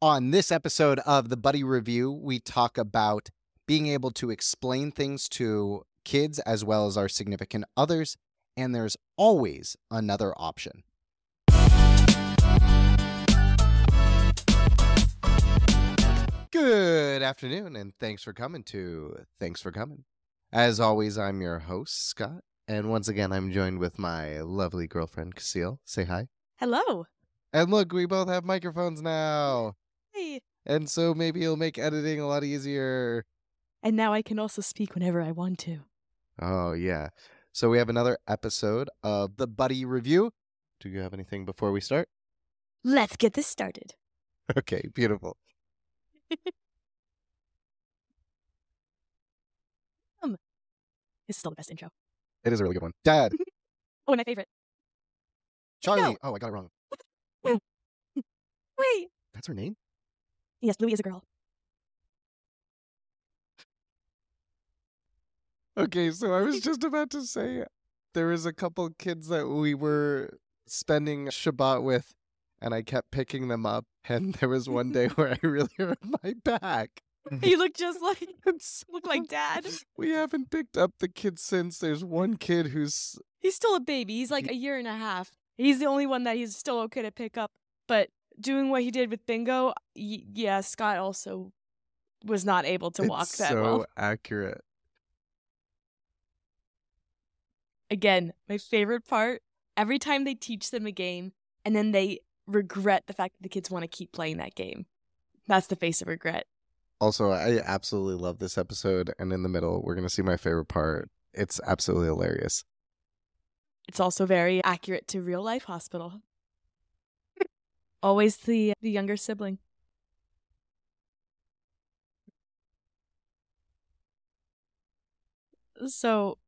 On this episode of the Buddy Review, we talk about being able to explain things to kids as well as our significant others, and there's always another option. Good afternoon, and thanks for coming to Thanks for Coming. As always, I'm your host, Scott, and once again, I'm joined with my lovely girlfriend, Casille. Say hi. Hello. And look, we both have microphones now. Hey. And so maybe it'll make editing a lot easier. And now I can also speak whenever I want to. Oh, yeah. So we have another episode of the Buddy Review. Do you have anything before we start? Let's get this started. Okay, beautiful. um, this is still the best intro. It is a really good one. Dad, Oh, and my favorite. Charlie. No. Oh, I got it wrong. Wait. That's her name? Yes, Louie is a girl. Okay, so I was just about to say there was a couple kids that we were spending Shabbat with, and I kept picking them up. And there was one day where I really hurt my back. Mm-hmm. You look just like And look like dad. we haven't picked up the kids since. There's one kid who's He's still a baby. He's like a year and a half. He's the only one that he's still okay to pick up. But doing what he did with Bingo, y- yeah, Scott also was not able to walk it's that so well. accurate. Again, my favorite part every time they teach them a game and then they regret the fact that the kids want to keep playing that game. That's the face of regret. Also, I absolutely love this episode. And in the middle, we're going to see my favorite part. It's absolutely hilarious. It's also very accurate to real life hospital. Always the the younger sibling. So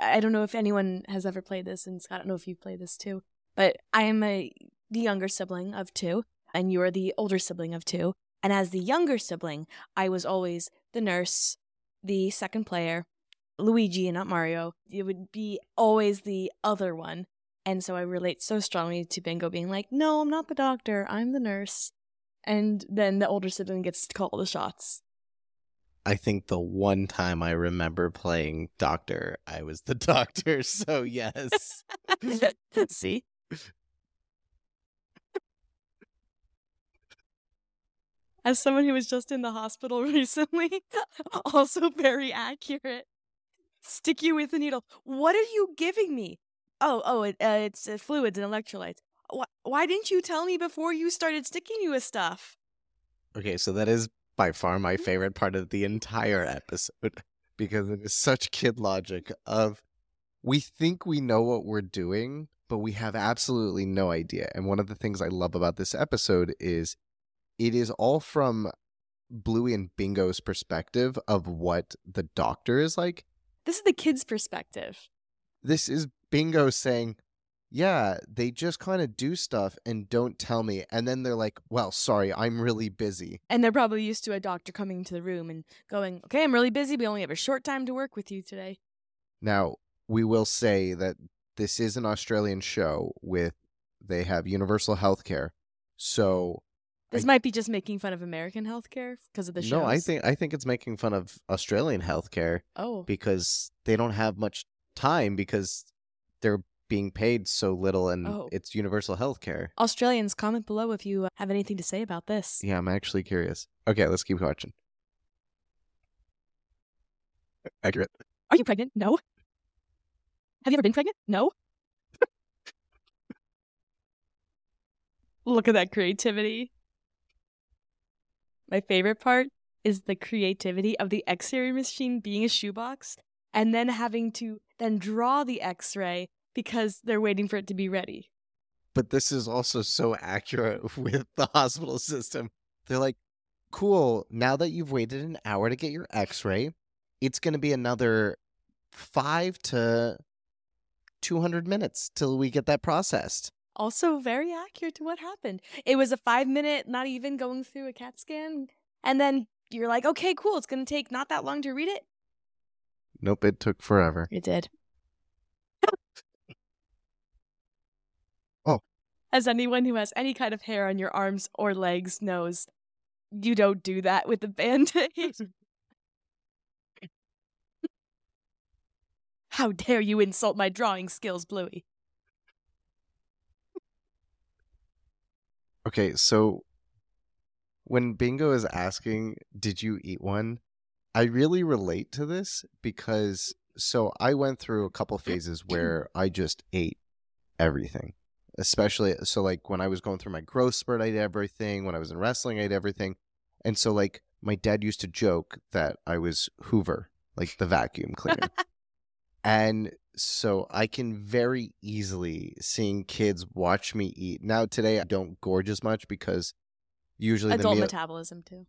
I don't know if anyone has ever played this, and Scott, I don't know if you've played this too. But I am a the younger sibling of two, and you're the older sibling of two. And as the younger sibling, I was always the nurse, the second player, Luigi and not Mario. It would be always the other one. And so I relate so strongly to Bingo being like, no, I'm not the doctor, I'm the nurse. And then the older sibling gets to call the shots. I think the one time I remember playing Doctor, I was the Doctor. So yes, See? As someone who was just in the hospital recently, also very accurate. Stick you with the needle. What are you giving me? Oh, oh, it, uh, it's uh, fluids and electrolytes. Why, why didn't you tell me before you started sticking you with stuff? okay, so that is by far my favorite part of the entire episode. because it is such kid logic of we think we know what we're doing, but we have absolutely no idea. And one of the things I love about this episode is it is all from Bluey and Bingo's perspective of what the doctor is like. This is the kid's perspective. This is Bingo saying, Yeah, they just kind of do stuff and don't tell me. And then they're like, Well, sorry, I'm really busy. And they're probably used to a doctor coming into the room and going, Okay, I'm really busy. We only have a short time to work with you today. Now, we will say that this is an Australian show with they have universal health care. So This I- might be just making fun of American healthcare because of the show. no, I think I think it's making fun of Australian healthcare Oh, because they don't have much time because they're being paid so little, and Oh. it's universal healthcare. Australians, comment below if you have anything to say about this. yeah, I'm actually curious. Okay, let's keep watching. Accurate. Are you pregnant? No. Have you ever been pregnant? No. Look at that creativity. My favorite part is the creativity of the X-ray machine being a shoebox and then having to then draw the X-ray because they're waiting for it to be ready. But this is also so accurate with the hospital system. They're like, cool, now that you've waited an hour to get your x ray, it's going to be another five to 200 minutes till we get that processed. Also, very accurate to what happened. It was a five minute, not even going through a CAT scan. And then you're like, okay, cool. It's going to take not that long to read it. Nope, it took forever. It did. As anyone who has any kind of hair on your arms or legs knows, you don't do that with a band aid. How dare you insult my drawing skills, Bluey? Okay, so when Bingo is asking, Did you eat one? I really relate to this because so I went through a couple phases where I just ate everything. Especially so like when I was going through my growth spurt, I ate everything. When I was in wrestling, I ate everything. And so like my dad used to joke that I was Hoover, like the vacuum cleaner. and so I can very easily seeing kids watch me eat. Now today I don't gorge as much because usually Adult the meal metabolism, too.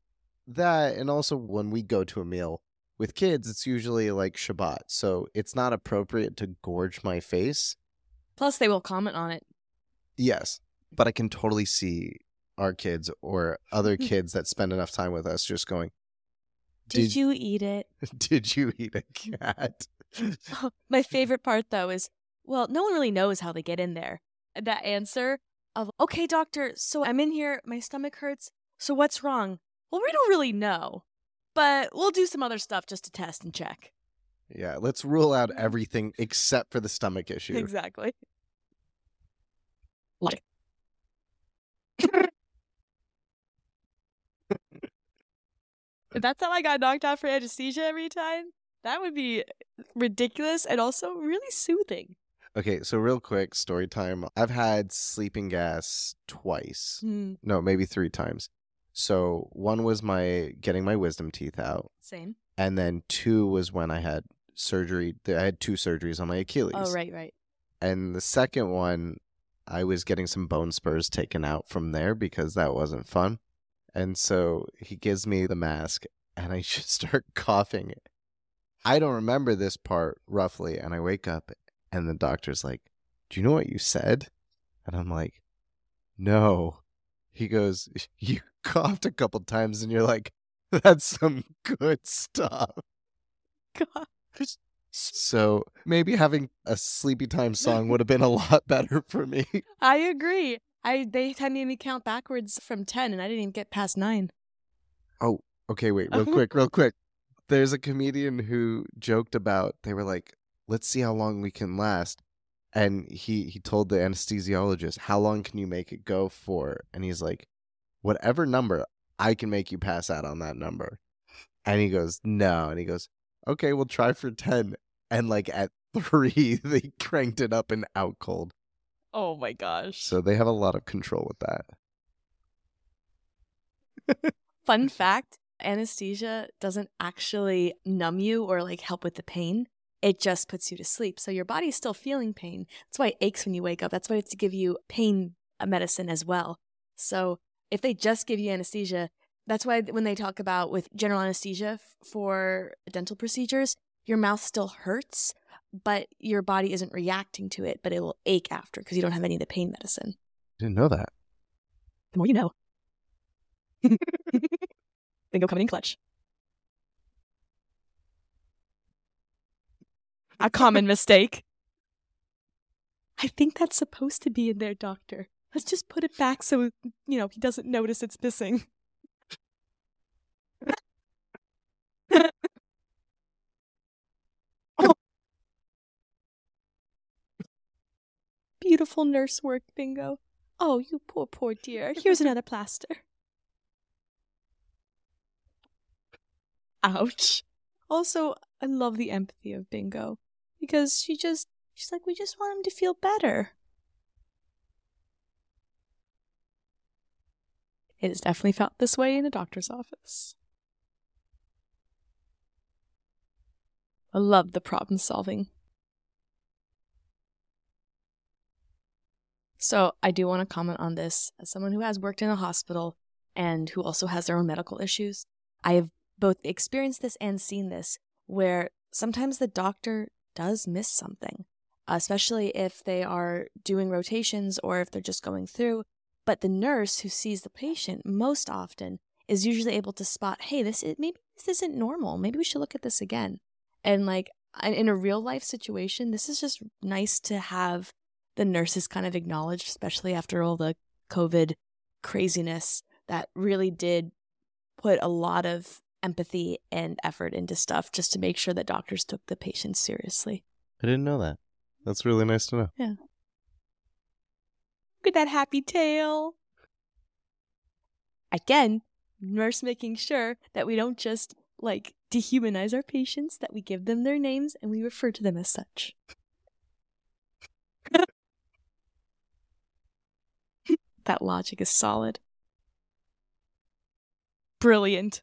that and also when we go to a meal with kids it's usually like Shabbat. So it's not appropriate to gorge my face. Plus, they will comment on it. Yes, but I can totally see our kids or other kids that spend enough time with us just going, Did, you eat it? Did you eat a cat? My favorite part, though, is well, no one really knows how they get in there. That answer of, okay, doctor, so I'm in here, my stomach hurts, so what's wrong? Well, we don't really know, but we'll do some other stuff just to test and check. yeah, let's rule out mm-hmm. everything except for the stomach issue. Exactly. Logic. if that's how I got knocked out for anesthesia every time, that would be ridiculous and also really soothing. Okay, so real quick, story time. I've had sleeping gas twice. Hmm, No, maybe three times. So one was my getting my wisdom teeth out, same. and then two was when I had surgery. I had two surgeries on my Achilles. Oh, right, right. And the second one, I was getting some bone spurs taken out from there because that wasn't fun. And so he gives me the mask, and I just start coughing. I don't remember this part roughly, and I wake up, and the doctor's like, "Do you know what you said?" And I'm like, "No." He goes, "You coughed a couple times, and you're like, that's some good stuff." God. So maybe having a sleepy time song would have been a lot better for me. I agree. I they had me count backwards from ten, and I didn't even get past nine. Oh, Okay, wait, real quick, real quick. There's a comedian who joked about they were like, "Let's see how long we can last." And he he told the anesthesiologist, "How long can you make it go for?" And he's like, "Whatever number, I can make you pass out on that number." And he goes, "No." And he goes, "Okay, we'll try for 10." And like at 3, they cranked it up and out cold. Oh my gosh. So they have a lot of control with that. Fun fact anesthesia doesn't actually numb you or like help with the pain. It just puts you to sleep. So your body's still feeling pain. That's why it aches when you wake up. That's why it's to give you pain uh, medicine as well. So if they just give you anesthesia, that's why when they talk about with general anesthesia for dental procedures, your mouth still hurts, but your body isn't reacting to it, but it will ache after because you don't have any of the pain medicine. Didn't know that. The more you know. Bingo coming in clutch. A common mistake. I think that's supposed to be in there, Doctor. Let's just put it back so, you know, he doesn't notice it's missing. Beautiful nurse work, Bingo. Oh, you poor, poor dear. Here's another plaster. Ouch. Also, I love the empathy of Bingo because she just, she's like, we just want him to feel better. It has definitely felt this way in a doctor's office. I love the problem solving. So, I do want to comment on this as someone who has worked in a hospital and who also has their own medical issues. I have both experienced this and seen this where sometimes the doctor does miss something, especially if they are doing rotations or if they're just going through. But the nurse who sees the patient most often is usually able to spot, hey, this is maybe this isn't normal. Maybe we should look at this again. And like in a real life situation, this is just nice to have the nurses kind of acknowledged, especially after all the COVID craziness, that really did put a lot of empathy and effort into stuff just to make sure that doctors took the patients seriously. I didn't know that. That's really nice to know. Yeah. Look at that happy tail. Again, nurse making sure that we don't just like dehumanize our patients, that we give them their names and we refer to them as such. That logic is solid. Brilliant.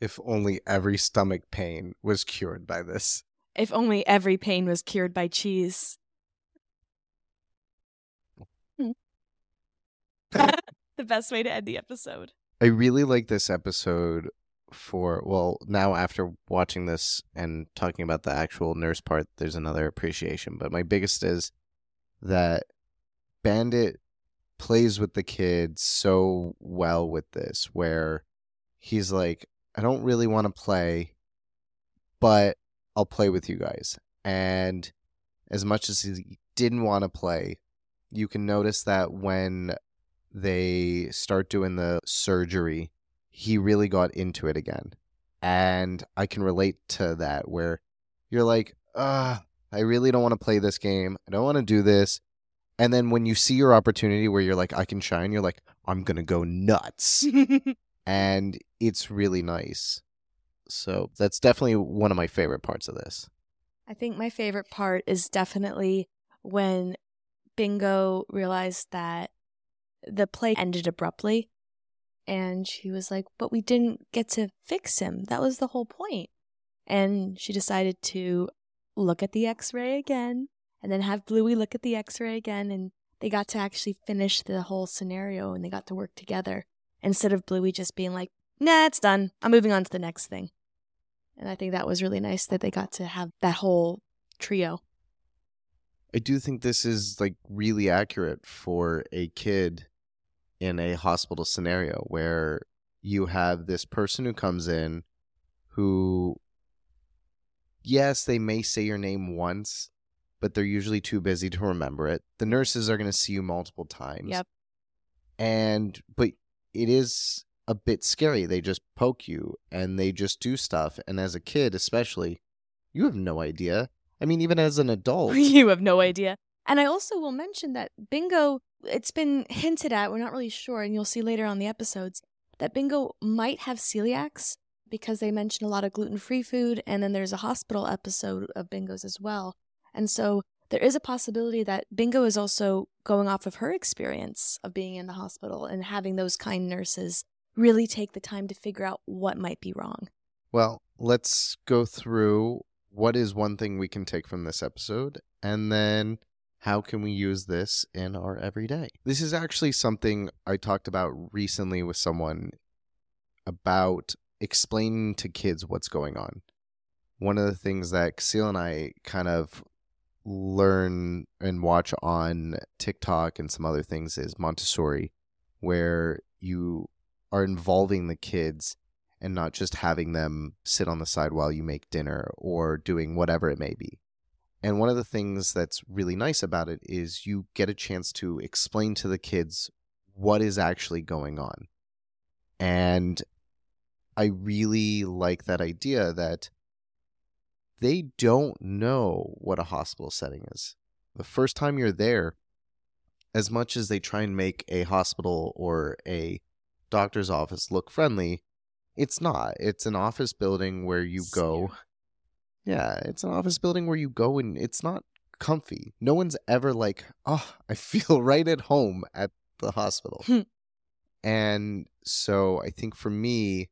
If only every stomach pain was cured by this. If only every pain was cured by cheese. Hmm. the best way to end the episode. I really like this episode for well now after watching this and talking about the actual nurse part there's another appreciation but my biggest is that bandit plays with the kids so well with this where he's like i don't really want to play but i'll play with you guys and as much as he didn't want to play you can notice that when they start doing the surgery he really got into it again. And I can relate to that where you're like, I really don't want to play this game. I don't want to do this. And then when you see your opportunity where you're like, I can shine, you're like, I'm going to go nuts. and it's really nice. So that's definitely one of my favorite parts of this. I think my favorite part is definitely when Bingo realized that the play ended abruptly and she was like, But we didn't get to fix him. That was the whole point. And she decided to look at the x ray again and then have Bluey look at the x ray again. And they got to actually finish the whole scenario and they got to work together instead of Bluey just being like, Nah, it's done. I'm moving on to the next thing. And I think that was really nice that they got to have that whole trio. I do think this is like really accurate for a kid in a hospital scenario where you have this person who comes in who yes they may say your name once but they're usually too busy to remember it the nurses are going to see you multiple times Yep. and but it is a bit scary they just poke you and they just do stuff and as a kid especially you have no idea i mean even as an adult you have no idea. And I also will mention that Bingo, it's been hinted at, we're not really sure, and you'll see later on the episodes, that Bingo might have celiacs because they mention a lot of gluten free food, and then there's a hospital episode of Bingo's as well. And so there is a possibility that Bingo is also going off of her experience of being in the hospital and having those kind nurses really take the time to figure out what might be wrong. Well, let's go through what is one thing we can take from this episode and then how can we use this in our everyday? This is actually something I talked about recently with someone about explaining to kids what's going on. One of the things that Casille and I kind of learn and watch on TikTok and some other things is Montessori, where you are involving the kids and not just having them sit on the side while you make dinner or doing whatever it may be. And one of the things that's really nice about it is you get a chance to explain to the kids what is actually going on. And I really like that idea that they don't know what a hospital setting is. The first time you're there, as much as they try and make a hospital or a doctor's office look friendly, it's not. It's an office building where you go. Yeah, it's an office building where you go and it's not comfy. No one's ever like, oh, I feel right at home at the hospital. Hmm. and so I think for me,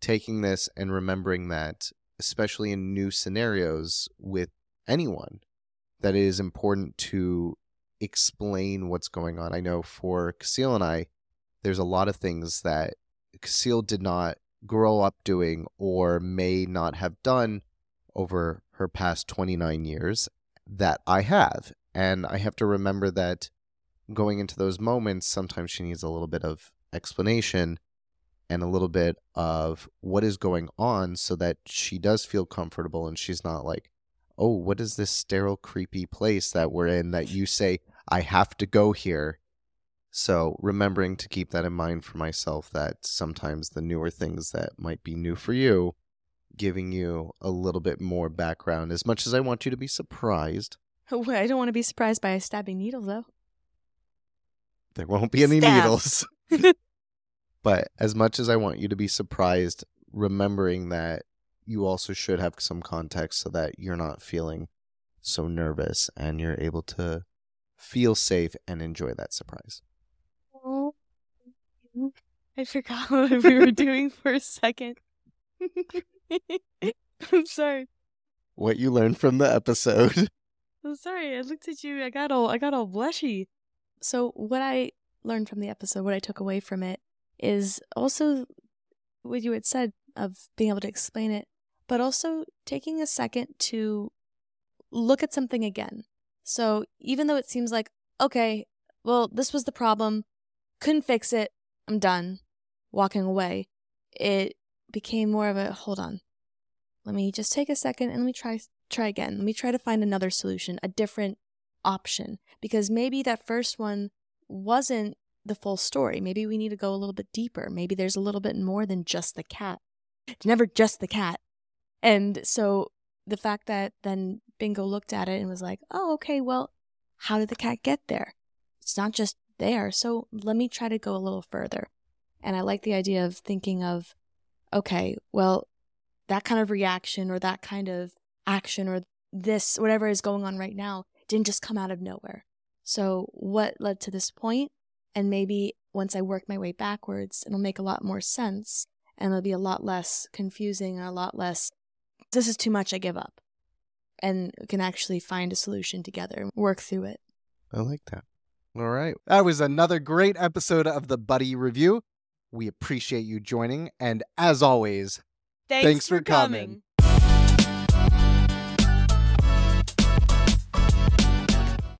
taking this and remembering that, especially in new scenarios with anyone, that it is important to explain what's going on. I know for Casille and I, there's a lot of things that Casille did not grow up doing or may not have done over her past 29 years that I have. And I have to remember that going into those moments, sometimes she needs a little bit of explanation and a little bit of what is going on so that she does feel comfortable and she's not like, oh, what is this sterile, creepy place that we're in that you say, I have to go here? So, remembering to keep that in mind for myself that sometimes the newer things that might be new for you, giving you a little bit more background, as much as I want you to be surprised, I don't want to be surprised by a stabbing needle, though. there won't be any Stab. needles. but as much as I want you to be surprised, remembering that you also should have some context so that you're not feeling so nervous and you're able to feel safe and enjoy that surprise. Oh, I forgot what we were doing for a second. I'm sorry. What you learned from the episode. I'm sorry. I looked at you. I got all I got all blushy. So what I learned from the episode, what I took away from it, is also what you had said of being able to explain it, but also taking a second to look at something again. So even though it seems like okay, well this was the problem, couldn't fix it, I'm done, walking away, it became more of a hold on. Let me just take a second and let me try try again. Let me try to find another solution, a different option, because maybe that first one wasn't the full story. Maybe we need to go a little bit deeper. Maybe there's a little bit more than just the cat. It's never just the cat. And so the fact that then Bingo looked at it and was like, oh, okay, well, how did the cat get there? It's not just there. So let me try to go a little further. And I like the idea of thinking of, okay, well, that kind of reaction or that kind of action or this, whatever is going on right now, didn't just come out of nowhere. So, what led to this point? And maybe once I work my way backwards, it'll make a lot more sense and it'll be a lot less confusing and a lot less, this is too much, I give up. And we can actually find a solution together and work through it. I like that. All right. That was another great episode of the Buddy Review. We appreciate you joining. And as always, Thanks for coming.